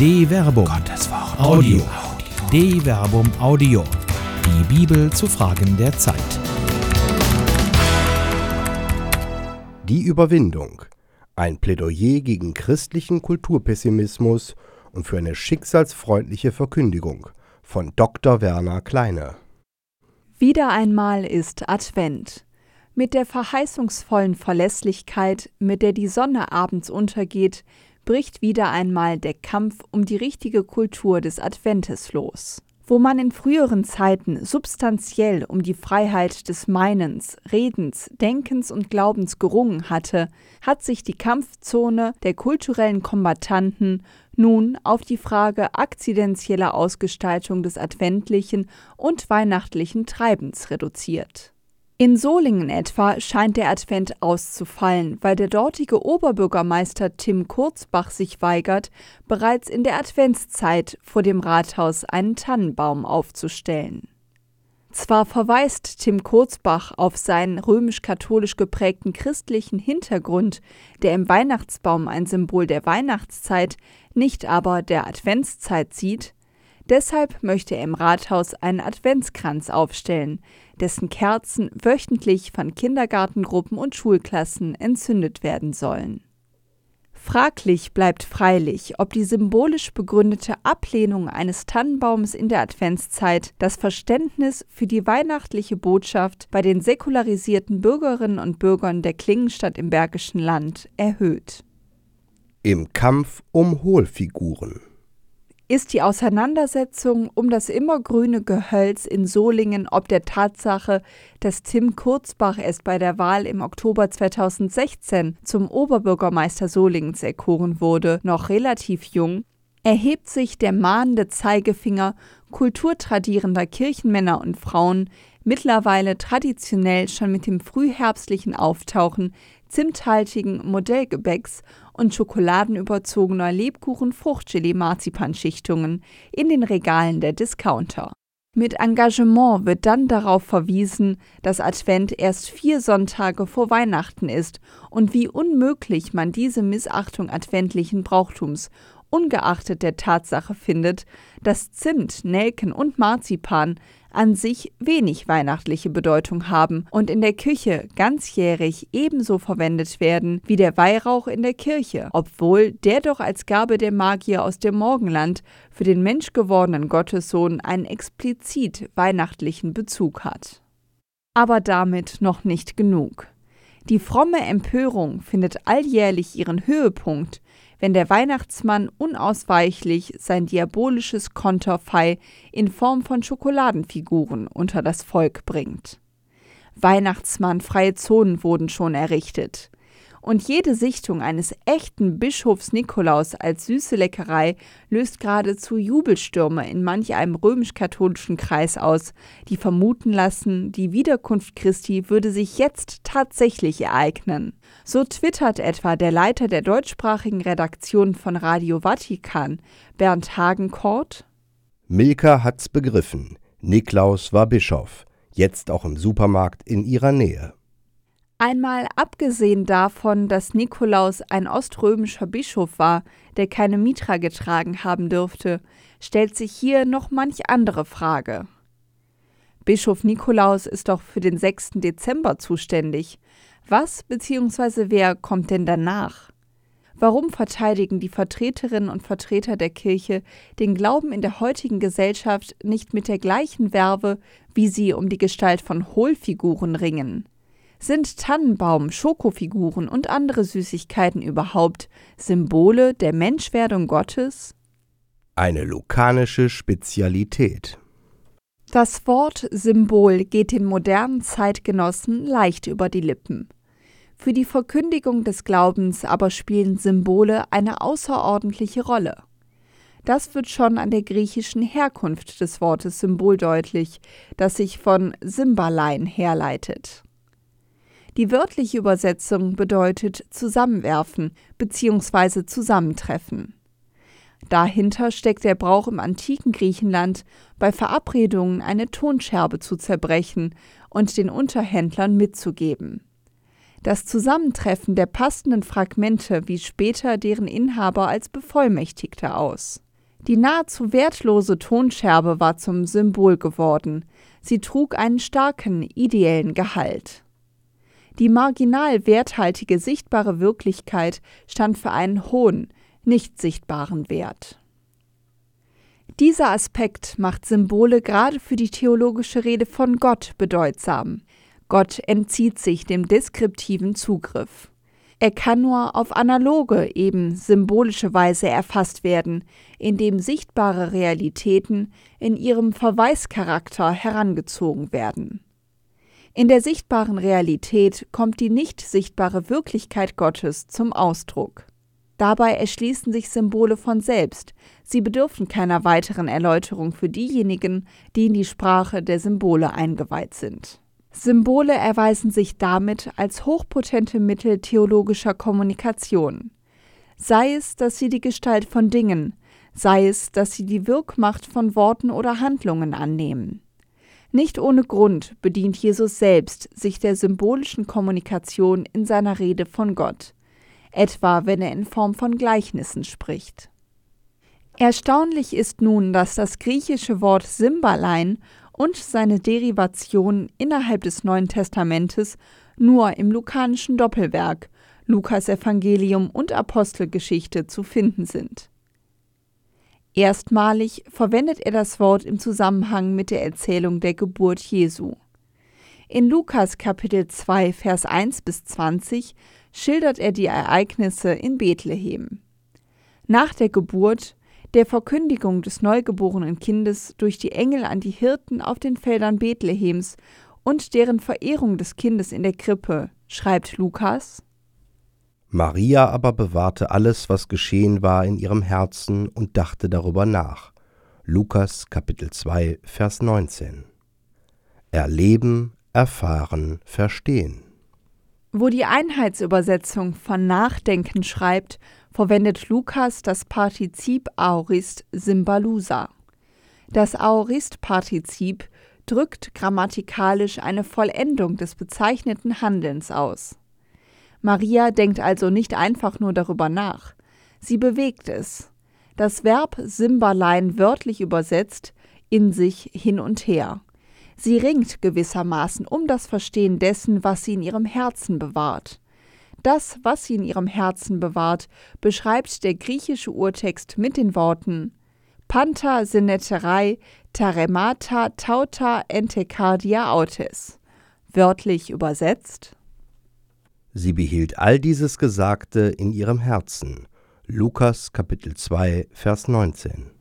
De Verbum. Gottes Wort. Audio. De Verbum Audio. Die Bibel zu Fragen der Zeit. Die Überwindung. Ein Plädoyer gegen christlichen Kulturpessimismus und für eine schicksalsfreundliche Verkündigung von Dr. Werner Kleine. Wieder einmal ist Advent. Mit der verheißungsvollen Verlässlichkeit, mit der die Sonne abends untergeht, bricht wieder einmal der Kampf um die richtige Kultur des Adventes los. Wo man in früheren Zeiten substanziell um die Freiheit des Meinens, Redens, Denkens und Glaubens gerungen hatte, hat sich die Kampfzone der kulturellen Kombattanten nun auf die Frage akzidentieller Ausgestaltung des adventlichen und weihnachtlichen Treibens reduziert. In Solingen etwa scheint der Advent auszufallen, weil der dortige Oberbürgermeister Tim Kurzbach sich weigert, bereits in der Adventszeit vor dem Rathaus einen Tannenbaum aufzustellen. Zwar verweist Tim Kurzbach auf seinen römisch-katholisch geprägten christlichen Hintergrund, der im Weihnachtsbaum ein Symbol der Weihnachtszeit, nicht aber der Adventszeit sieht, deshalb möchte er im Rathaus einen Adventskranz aufstellen, dessen Kerzen wöchentlich von Kindergartengruppen und Schulklassen entzündet werden sollen. Fraglich bleibt freilich, ob die symbolisch begründete Ablehnung eines Tannenbaums in der Adventszeit das Verständnis für die weihnachtliche Botschaft bei den säkularisierten Bürgerinnen und Bürgern der Klingenstadt im Bergischen Land erhöht. Im Kampf um Hohlfiguren ist die Auseinandersetzung um das immergrüne Gehölz in Solingen ob der Tatsache, dass Tim Kurzbach erst bei der Wahl im Oktober 2016 zum Oberbürgermeister Solingens erkoren wurde, noch relativ jung, erhebt sich der mahnende Zeigefinger kulturtradierender Kirchenmänner und Frauen mittlerweile traditionell schon mit dem frühherbstlichen Auftauchen zimthaltigen Modellgebäcks und schokoladenüberzogener Lebkuchen-Fruchtgelee-Marzipanschichtungen in den Regalen der Discounter. Mit Engagement wird dann darauf verwiesen, dass Advent erst vier Sonntage vor Weihnachten ist und wie unmöglich man diese Missachtung adventlichen Brauchtums ungeachtet der Tatsache findet, dass Zimt, Nelken und Marzipan an sich wenig weihnachtliche Bedeutung haben und in der Küche ganzjährig ebenso verwendet werden wie der Weihrauch in der Kirche, obwohl der doch als Gabe der Magier aus dem Morgenland für den menschgewordenen Gottessohn einen explizit weihnachtlichen Bezug hat. Aber damit noch nicht genug. Die fromme Empörung findet alljährlich ihren Höhepunkt, wenn der Weihnachtsmann unausweichlich sein diabolisches Konterfei in Form von Schokoladenfiguren unter das Volk bringt. Weihnachtsmann freie Zonen wurden schon errichtet und jede Sichtung eines echten Bischofs Nikolaus als süße Leckerei löst geradezu Jubelstürme in manch einem römisch-katholischen Kreis aus, die vermuten lassen, die Wiederkunft Christi würde sich jetzt tatsächlich ereignen. So twittert etwa der Leiter der deutschsprachigen Redaktion von Radio Vatikan, Bernd Hagenkort. Milka hat's begriffen. Niklaus war Bischof, jetzt auch im Supermarkt in ihrer Nähe. Einmal abgesehen davon, dass Nikolaus ein oströmischer Bischof war, der keine Mitra getragen haben dürfte, stellt sich hier noch manch andere Frage. Bischof Nikolaus ist doch für den 6. Dezember zuständig. Was bzw. wer kommt denn danach? Warum verteidigen die Vertreterinnen und Vertreter der Kirche den Glauben in der heutigen Gesellschaft nicht mit der gleichen Werbe, wie sie um die Gestalt von Hohlfiguren ringen? Sind Tannenbaum, Schokofiguren und andere Süßigkeiten überhaupt Symbole der Menschwerdung Gottes? Eine lukanische Spezialität. Das Wort Symbol geht den modernen Zeitgenossen leicht über die Lippen. Für die Verkündigung des Glaubens aber spielen Symbole eine außerordentliche Rolle. Das wird schon an der griechischen Herkunft des Wortes Symbol deutlich, das sich von Symbalein herleitet. Die wörtliche Übersetzung bedeutet zusammenwerfen bzw. zusammentreffen. Dahinter steckt der Brauch im antiken Griechenland, bei Verabredungen eine Tonscherbe zu zerbrechen und den Unterhändlern mitzugeben. Das Zusammentreffen der passenden Fragmente wies später deren Inhaber als Bevollmächtigte aus. Die nahezu wertlose Tonscherbe war zum Symbol geworden. Sie trug einen starken ideellen Gehalt. Die marginal werthaltige sichtbare Wirklichkeit stand für einen hohen, nicht sichtbaren Wert. Dieser Aspekt macht Symbole gerade für die theologische Rede von Gott bedeutsam. Gott entzieht sich dem deskriptiven Zugriff. Er kann nur auf analoge, eben symbolische Weise erfasst werden, indem sichtbare Realitäten in ihrem Verweischarakter herangezogen werden. In der sichtbaren Realität kommt die nicht sichtbare Wirklichkeit Gottes zum Ausdruck. Dabei erschließen sich Symbole von selbst, sie bedürfen keiner weiteren Erläuterung für diejenigen, die in die Sprache der Symbole eingeweiht sind. Symbole erweisen sich damit als hochpotente Mittel theologischer Kommunikation. Sei es, dass sie die Gestalt von Dingen, sei es, dass sie die Wirkmacht von Worten oder Handlungen annehmen. Nicht ohne Grund bedient Jesus selbst sich der symbolischen Kommunikation in seiner Rede von Gott etwa wenn er in Form von Gleichnissen spricht. Erstaunlich ist nun, dass das griechische Wort Symbalein und seine Derivation innerhalb des Neuen Testamentes nur im lukanischen Doppelwerk Lukas Evangelium und Apostelgeschichte zu finden sind. Erstmalig verwendet er das Wort im Zusammenhang mit der Erzählung der Geburt Jesu. In Lukas Kapitel 2 Vers 1 bis 20 schildert er die Ereignisse in Bethlehem. Nach der Geburt, der Verkündigung des neugeborenen Kindes durch die Engel an die Hirten auf den Feldern Bethlehems und deren Verehrung des Kindes in der Krippe, schreibt Lukas Maria aber bewahrte alles, was geschehen war, in ihrem Herzen und dachte darüber nach. Lukas Kapitel 2, Vers 19. Erleben, erfahren, verstehen. Wo die Einheitsübersetzung von Nachdenken schreibt, verwendet Lukas das Partizip Aorist Symbalusa. Das Aorist-Partizip drückt grammatikalisch eine Vollendung des bezeichneten Handelns aus. Maria denkt also nicht einfach nur darüber nach, sie bewegt es. Das Verb Symbalein wörtlich übersetzt in sich hin und her. Sie ringt gewissermaßen um das Verstehen dessen, was sie in ihrem Herzen bewahrt. Das, was sie in ihrem Herzen bewahrt, beschreibt der griechische Urtext mit den Worten Panta sineterei taremata tauta entecardia autes. Wörtlich übersetzt Sie behielt all dieses Gesagte in ihrem Herzen. Lukas Kapitel 2 Vers 19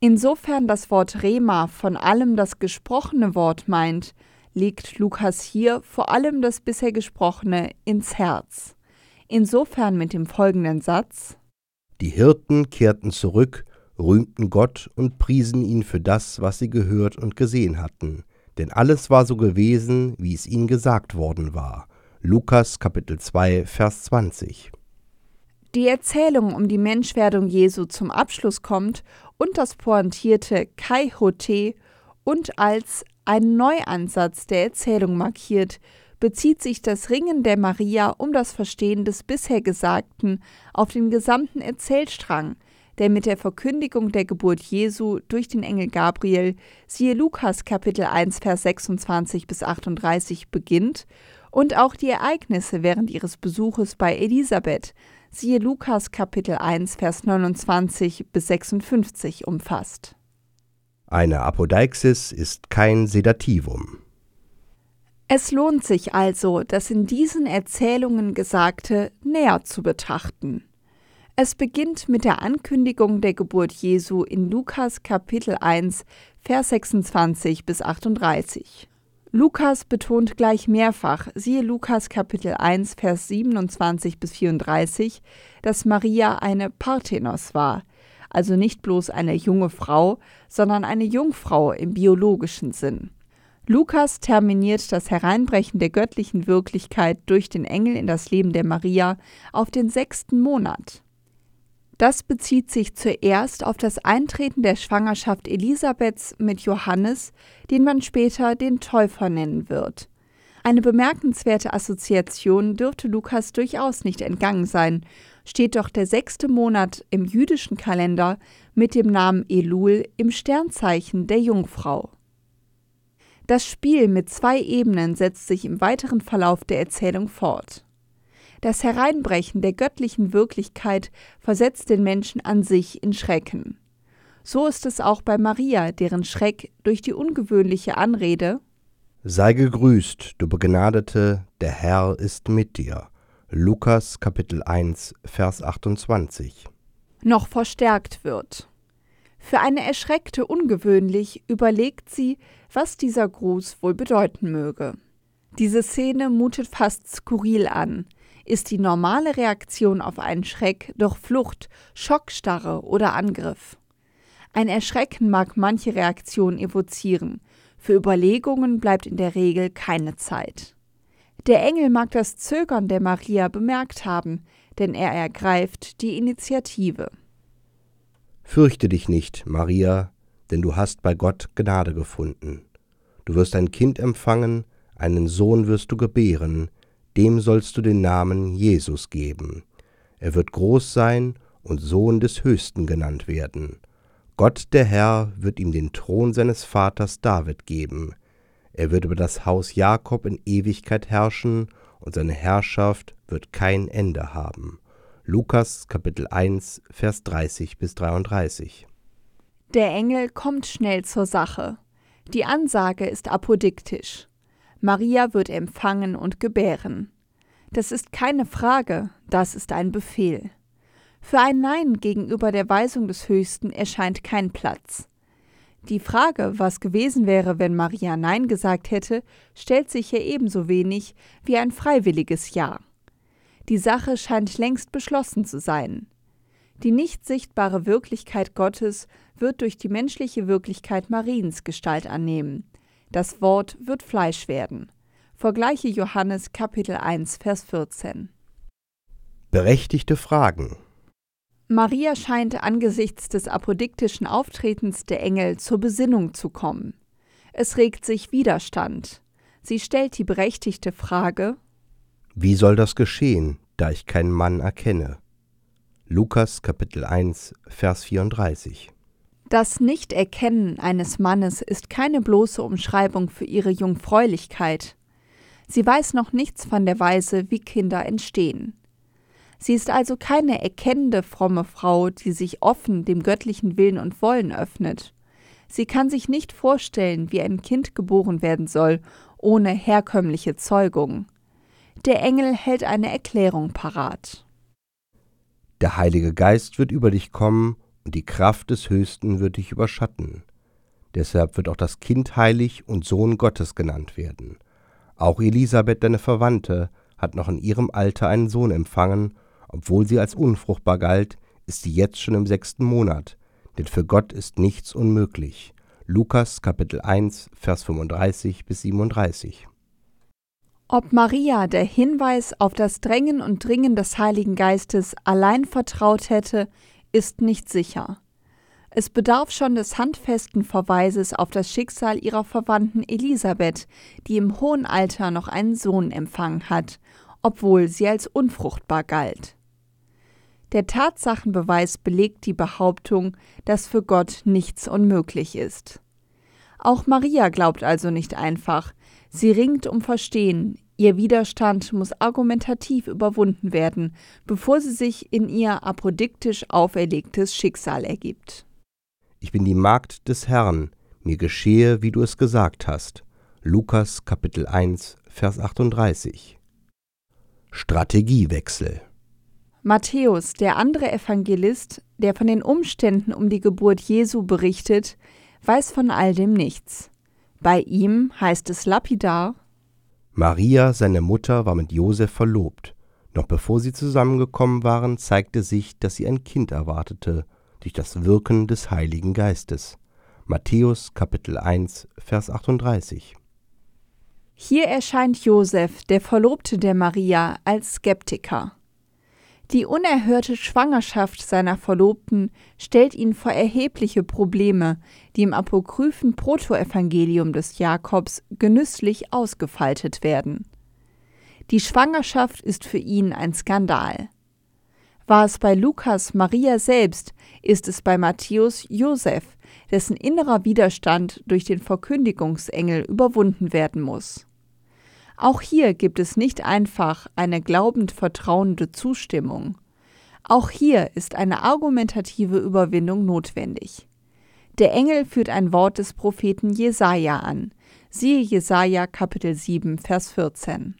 Insofern das Wort Rema von allem das gesprochene Wort meint, legt Lukas hier vor allem das bisher Gesprochene ins Herz. Insofern mit dem folgenden Satz Die Hirten kehrten zurück, rühmten Gott und priesen ihn für das, was sie gehört und gesehen hatten, denn alles war so gewesen, wie es ihnen gesagt worden war. Lukas Kapitel 2 Vers 20 die Erzählung um die Menschwerdung Jesu zum Abschluss kommt und das pointierte Kai Hote und als ein Neuansatz der Erzählung markiert, bezieht sich das Ringen der Maria um das Verstehen des bisher Gesagten auf den gesamten Erzählstrang, der mit der Verkündigung der Geburt Jesu durch den Engel Gabriel, siehe Lukas Kapitel 1 Vers 26 bis 38 beginnt und auch die Ereignisse während ihres Besuches bei Elisabeth, siehe Lukas Kapitel 1, Vers 29 bis 56 umfasst. Eine Apodeixis ist kein Sedativum. Es lohnt sich also, das in diesen Erzählungen Gesagte näher zu betrachten. Es beginnt mit der Ankündigung der Geburt Jesu in Lukas Kapitel 1, Vers 26 bis 38. Lukas betont gleich mehrfach, siehe Lukas Kapitel 1, Vers 27 bis 34, dass Maria eine Parthenos war, also nicht bloß eine junge Frau, sondern eine Jungfrau im biologischen Sinn. Lukas terminiert das Hereinbrechen der göttlichen Wirklichkeit durch den Engel in das Leben der Maria auf den sechsten Monat. Das bezieht sich zuerst auf das Eintreten der Schwangerschaft Elisabeths mit Johannes, den man später den Täufer nennen wird. Eine bemerkenswerte Assoziation dürfte Lukas durchaus nicht entgangen sein, steht doch der sechste Monat im jüdischen Kalender mit dem Namen Elul im Sternzeichen der Jungfrau. Das Spiel mit zwei Ebenen setzt sich im weiteren Verlauf der Erzählung fort. Das Hereinbrechen der göttlichen Wirklichkeit versetzt den Menschen an sich in Schrecken. So ist es auch bei Maria, deren Schreck durch die ungewöhnliche Anrede Sei gegrüßt, du Begnadete, der Herr ist mit dir. Lukas Kapitel 1, Vers 28. noch verstärkt wird. Für eine Erschreckte ungewöhnlich überlegt sie, was dieser Gruß wohl bedeuten möge. Diese Szene mutet fast skurril an. Ist die normale Reaktion auf einen Schreck doch Flucht, Schockstarre oder Angriff? Ein Erschrecken mag manche Reaktion evozieren, für Überlegungen bleibt in der Regel keine Zeit. Der Engel mag das Zögern der Maria bemerkt haben, denn er ergreift die Initiative. Fürchte dich nicht, Maria, denn du hast bei Gott Gnade gefunden. Du wirst ein Kind empfangen, einen Sohn wirst du gebären, dem sollst du den Namen Jesus geben. Er wird groß sein und Sohn des Höchsten genannt werden. Gott der Herr wird ihm den Thron seines Vaters David geben. Er wird über das Haus Jakob in Ewigkeit herrschen, und seine Herrschaft wird kein Ende haben. Lukas Kapitel 1 Vers 30 bis 33. Der Engel kommt schnell zur Sache. Die Ansage ist apodiktisch. Maria wird empfangen und gebären. Das ist keine Frage, das ist ein Befehl. Für ein Nein gegenüber der Weisung des Höchsten erscheint kein Platz. Die Frage, was gewesen wäre, wenn Maria Nein gesagt hätte, stellt sich hier ebenso wenig wie ein freiwilliges Ja. Die Sache scheint längst beschlossen zu sein. Die nicht sichtbare Wirklichkeit Gottes wird durch die menschliche Wirklichkeit Mariens Gestalt annehmen. Das Wort wird Fleisch werden. Vergleiche Johannes Kapitel 1 Vers 14. Berechtigte Fragen. Maria scheint angesichts des apodiktischen Auftretens der Engel zur Besinnung zu kommen. Es regt sich Widerstand. Sie stellt die berechtigte Frage Wie soll das geschehen, da ich keinen Mann erkenne? Lukas Kapitel 1 Vers 34. Das Nichterkennen eines Mannes ist keine bloße Umschreibung für ihre Jungfräulichkeit. Sie weiß noch nichts von der Weise, wie Kinder entstehen. Sie ist also keine erkennende fromme Frau, die sich offen dem göttlichen Willen und Wollen öffnet. Sie kann sich nicht vorstellen, wie ein Kind geboren werden soll, ohne herkömmliche Zeugung. Der Engel hält eine Erklärung parat. Der Heilige Geist wird über dich kommen und die Kraft des Höchsten wird dich überschatten. Deshalb wird auch das Kind heilig und Sohn Gottes genannt werden. Auch Elisabeth, deine Verwandte, hat noch in ihrem Alter einen Sohn empfangen obwohl sie als unfruchtbar galt, ist sie jetzt schon im sechsten Monat, denn für Gott ist nichts unmöglich. Lukas Kapitel 1, Vers 35 bis 37. Ob Maria der Hinweis auf das Drängen und Dringen des Heiligen Geistes allein vertraut hätte, ist nicht sicher. Es bedarf schon des handfesten Verweises auf das Schicksal ihrer Verwandten Elisabeth, die im hohen Alter noch einen Sohn empfangen hat, obwohl sie als unfruchtbar galt. Der Tatsachenbeweis belegt die Behauptung, dass für Gott nichts unmöglich ist. Auch Maria glaubt also nicht einfach, sie ringt um Verstehen, ihr Widerstand muss argumentativ überwunden werden, bevor sie sich in ihr apodiktisch auferlegtes Schicksal ergibt. Ich bin die Magd des Herrn, mir geschehe, wie du es gesagt hast. Lukas Kapitel 1, Vers 38. Strategiewechsel Matthäus, der andere Evangelist, der von den Umständen um die Geburt Jesu berichtet, weiß von all dem nichts. Bei ihm heißt es lapidar Maria, seine Mutter, war mit Josef verlobt. Noch bevor sie zusammengekommen waren, zeigte sich, dass sie ein Kind erwartete, durch das Wirken des Heiligen Geistes. Matthäus Kapitel 1, Vers 38. Hier erscheint Josef, der Verlobte der Maria, als Skeptiker. Die unerhörte Schwangerschaft seiner Verlobten stellt ihn vor erhebliche Probleme, die im apokryphen Protoevangelium des Jakobs genüsslich ausgefaltet werden. Die Schwangerschaft ist für ihn ein Skandal. War es bei Lukas Maria selbst, ist es bei Matthäus Josef, dessen innerer Widerstand durch den Verkündigungsengel überwunden werden muss. Auch hier gibt es nicht einfach eine glaubend vertrauende Zustimmung. Auch hier ist eine argumentative Überwindung notwendig. Der Engel führt ein Wort des Propheten Jesaja an. Siehe Jesaja Kapitel 7, Vers 14.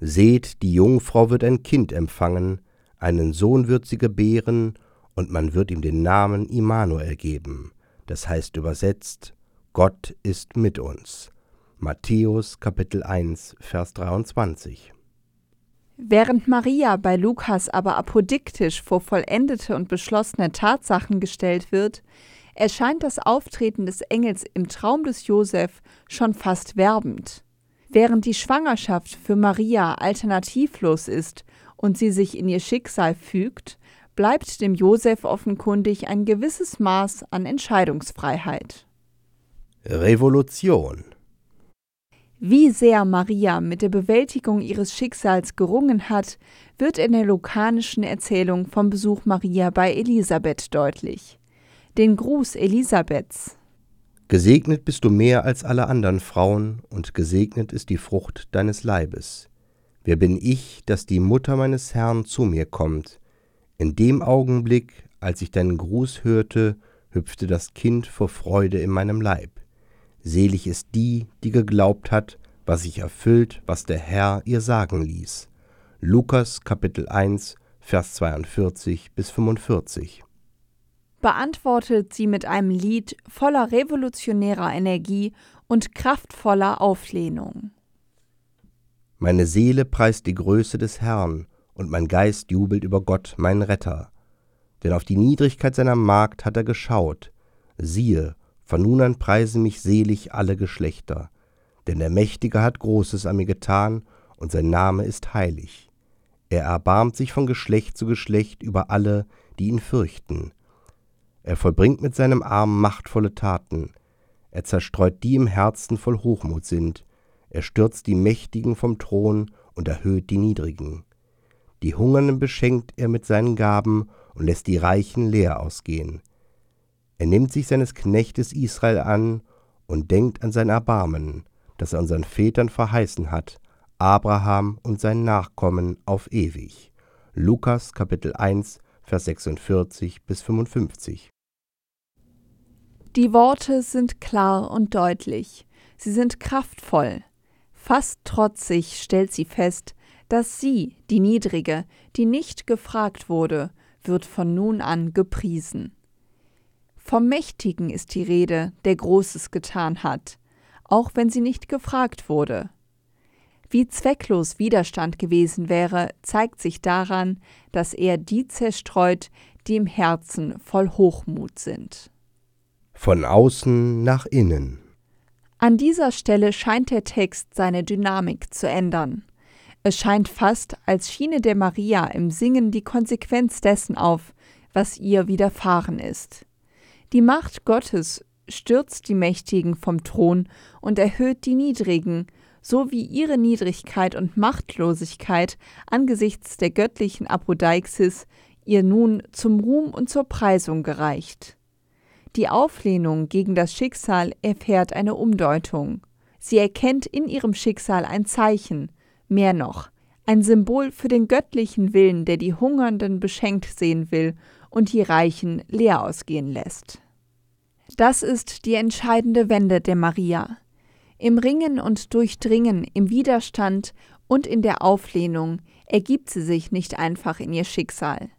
Seht, die Jungfrau wird ein Kind empfangen, einen Sohn wird sie gebären, und man wird ihm den Namen Immanuel geben. Das heißt übersetzt, Gott ist mit uns. Matthäus Kapitel 1, Vers 23. Während Maria bei Lukas aber apodiktisch vor vollendete und beschlossene Tatsachen gestellt wird, erscheint das Auftreten des Engels im Traum des Josef schon fast werbend. Während die Schwangerschaft für Maria alternativlos ist und sie sich in ihr Schicksal fügt, bleibt dem Josef offenkundig ein gewisses Maß an Entscheidungsfreiheit. Revolution wie sehr Maria mit der Bewältigung ihres Schicksals gerungen hat, wird in der lukanischen Erzählung vom Besuch Maria bei Elisabeth deutlich. Den Gruß Elisabeths. Gesegnet bist du mehr als alle anderen Frauen, und gesegnet ist die Frucht deines Leibes. Wer bin ich, dass die Mutter meines Herrn zu mir kommt? In dem Augenblick, als ich deinen Gruß hörte, hüpfte das Kind vor Freude in meinem Leib. Selig ist die, die geglaubt hat, was sich erfüllt, was der Herr ihr sagen ließ. Lukas Kapitel 1, Vers 42 bis 45. Beantwortet sie mit einem Lied voller revolutionärer Energie und kraftvoller Auflehnung. Meine Seele preist die Größe des Herrn, und mein Geist jubelt über Gott, meinen Retter. Denn auf die Niedrigkeit seiner Magd hat er geschaut. Siehe, von nun an preisen mich selig alle Geschlechter, denn der Mächtige hat Großes an mir getan, und sein Name ist heilig. Er erbarmt sich von Geschlecht zu Geschlecht über alle, die ihn fürchten. Er vollbringt mit seinem Arm machtvolle Taten. Er zerstreut die im Herzen voll Hochmut sind. Er stürzt die Mächtigen vom Thron und erhöht die Niedrigen. Die Hungernden beschenkt er mit seinen Gaben und lässt die Reichen leer ausgehen. Er nimmt sich seines Knechtes Israel an und denkt an sein Erbarmen, das er unseren Vätern verheißen hat, Abraham und seinen Nachkommen auf ewig. Lukas Kapitel 1, Vers 46 bis 55. Die Worte sind klar und deutlich, sie sind kraftvoll. Fast trotzig stellt sie fest, dass sie, die Niedrige, die nicht gefragt wurde, wird von nun an gepriesen. Vom Mächtigen ist die Rede, der Großes getan hat, auch wenn sie nicht gefragt wurde. Wie zwecklos Widerstand gewesen wäre, zeigt sich daran, dass er die zerstreut, die im Herzen voll Hochmut sind. Von außen nach innen. An dieser Stelle scheint der Text seine Dynamik zu ändern. Es scheint fast, als schiene der Maria im Singen die Konsequenz dessen auf, was ihr widerfahren ist. Die Macht Gottes stürzt die Mächtigen vom Thron und erhöht die Niedrigen, so wie ihre Niedrigkeit und Machtlosigkeit angesichts der göttlichen Apodeixis ihr nun zum Ruhm und zur Preisung gereicht. Die Auflehnung gegen das Schicksal erfährt eine Umdeutung. Sie erkennt in ihrem Schicksal ein Zeichen, mehr noch, ein Symbol für den göttlichen Willen, der die Hungernden beschenkt sehen will und die Reichen leer ausgehen lässt. Das ist die entscheidende Wende der Maria. Im Ringen und Durchdringen, im Widerstand und in der Auflehnung ergibt sie sich nicht einfach in ihr Schicksal.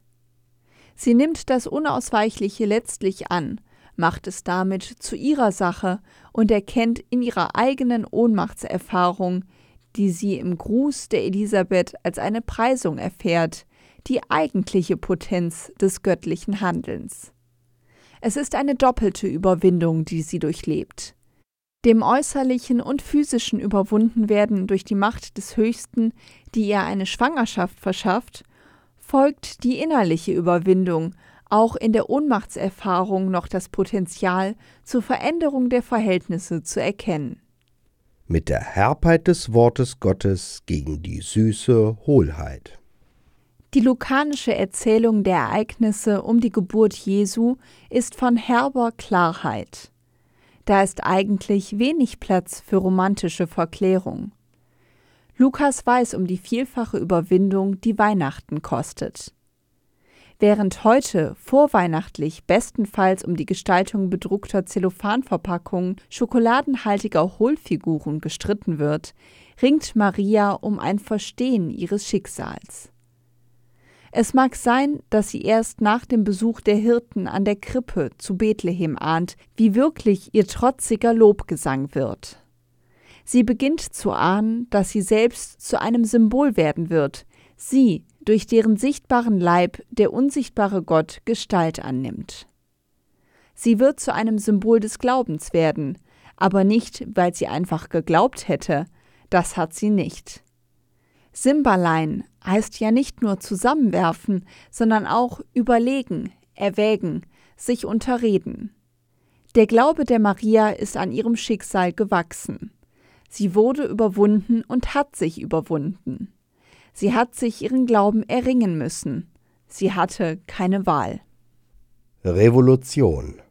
Sie nimmt das Unausweichliche letztlich an, macht es damit zu ihrer Sache und erkennt in ihrer eigenen Ohnmachtserfahrung, die sie im Gruß der Elisabeth als eine Preisung erfährt, die eigentliche Potenz des göttlichen Handelns. Es ist eine doppelte Überwindung, die sie durchlebt. Dem äußerlichen und physischen überwunden werden durch die Macht des Höchsten, die ihr eine Schwangerschaft verschafft, folgt die innerliche Überwindung, auch in der Ohnmachtserfahrung noch das Potenzial zur Veränderung der Verhältnisse zu erkennen. Mit der Herbheit des Wortes Gottes gegen die süße Hohlheit. Die lukanische Erzählung der Ereignisse um die Geburt Jesu ist von herber Klarheit. Da ist eigentlich wenig Platz für romantische Verklärung. Lukas weiß um die vielfache Überwindung, die Weihnachten kostet. Während heute vorweihnachtlich bestenfalls um die Gestaltung bedruckter Zellophanverpackungen schokoladenhaltiger Hohlfiguren gestritten wird, ringt Maria um ein Verstehen ihres Schicksals. Es mag sein, dass sie erst nach dem Besuch der Hirten an der Krippe zu Bethlehem ahnt, wie wirklich ihr trotziger Lobgesang wird. Sie beginnt zu ahnen, dass sie selbst zu einem Symbol werden wird, sie, durch deren sichtbaren Leib der unsichtbare Gott Gestalt annimmt. Sie wird zu einem Symbol des Glaubens werden, aber nicht, weil sie einfach geglaubt hätte, das hat sie nicht. Simbalein heißt ja nicht nur zusammenwerfen, sondern auch überlegen, erwägen, sich unterreden. Der Glaube der Maria ist an ihrem Schicksal gewachsen. Sie wurde überwunden und hat sich überwunden. Sie hat sich ihren Glauben erringen müssen. Sie hatte keine Wahl. Revolution.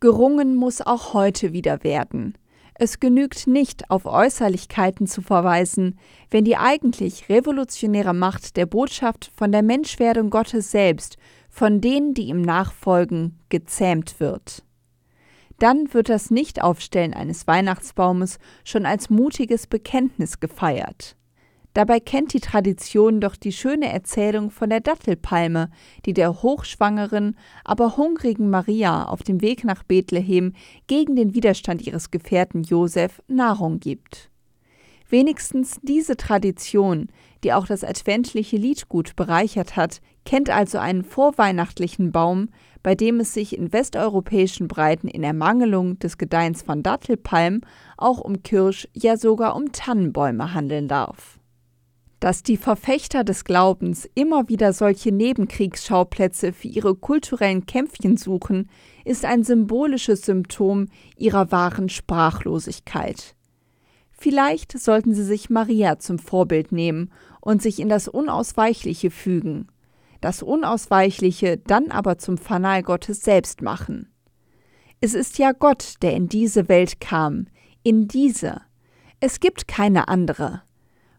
Gerungen muss auch heute wieder werden. Es genügt nicht, auf Äußerlichkeiten zu verweisen, wenn die eigentlich revolutionäre Macht der Botschaft von der Menschwerdung Gottes selbst, von denen, die ihm nachfolgen, gezähmt wird. Dann wird das Nichtaufstellen eines Weihnachtsbaumes schon als mutiges Bekenntnis gefeiert. Dabei kennt die Tradition doch die schöne Erzählung von der Dattelpalme, die der hochschwangeren, aber hungrigen Maria auf dem Weg nach Bethlehem gegen den Widerstand ihres Gefährten Josef Nahrung gibt. Wenigstens diese Tradition, die auch das adventliche Liedgut bereichert hat, kennt also einen vorweihnachtlichen Baum, bei dem es sich in westeuropäischen Breiten in Ermangelung des Gedeihens von Dattelpalmen auch um Kirsch, ja sogar um Tannenbäume handeln darf. Dass die Verfechter des Glaubens immer wieder solche Nebenkriegsschauplätze für ihre kulturellen Kämpfchen suchen, ist ein symbolisches Symptom ihrer wahren Sprachlosigkeit. Vielleicht sollten sie sich Maria zum Vorbild nehmen und sich in das Unausweichliche fügen, das Unausweichliche dann aber zum Fanal Gottes selbst machen. Es ist ja Gott, der in diese Welt kam, in diese. Es gibt keine andere.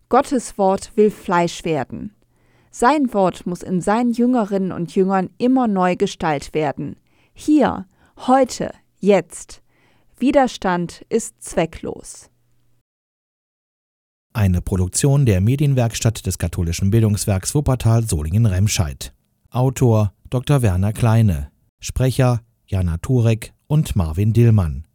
Gottes Wort will Fleisch werden. Sein Wort muss in seinen Jüngerinnen und Jüngern immer neu Gestalt werden. Hier, heute, jetzt. Widerstand ist zwecklos. Eine Produktion der Medienwerkstatt des katholischen Bildungswerks Wuppertal Solingen-Remscheid. Autor Dr. Werner Kleine. Sprecher Jana Turek und Marvin Dillmann.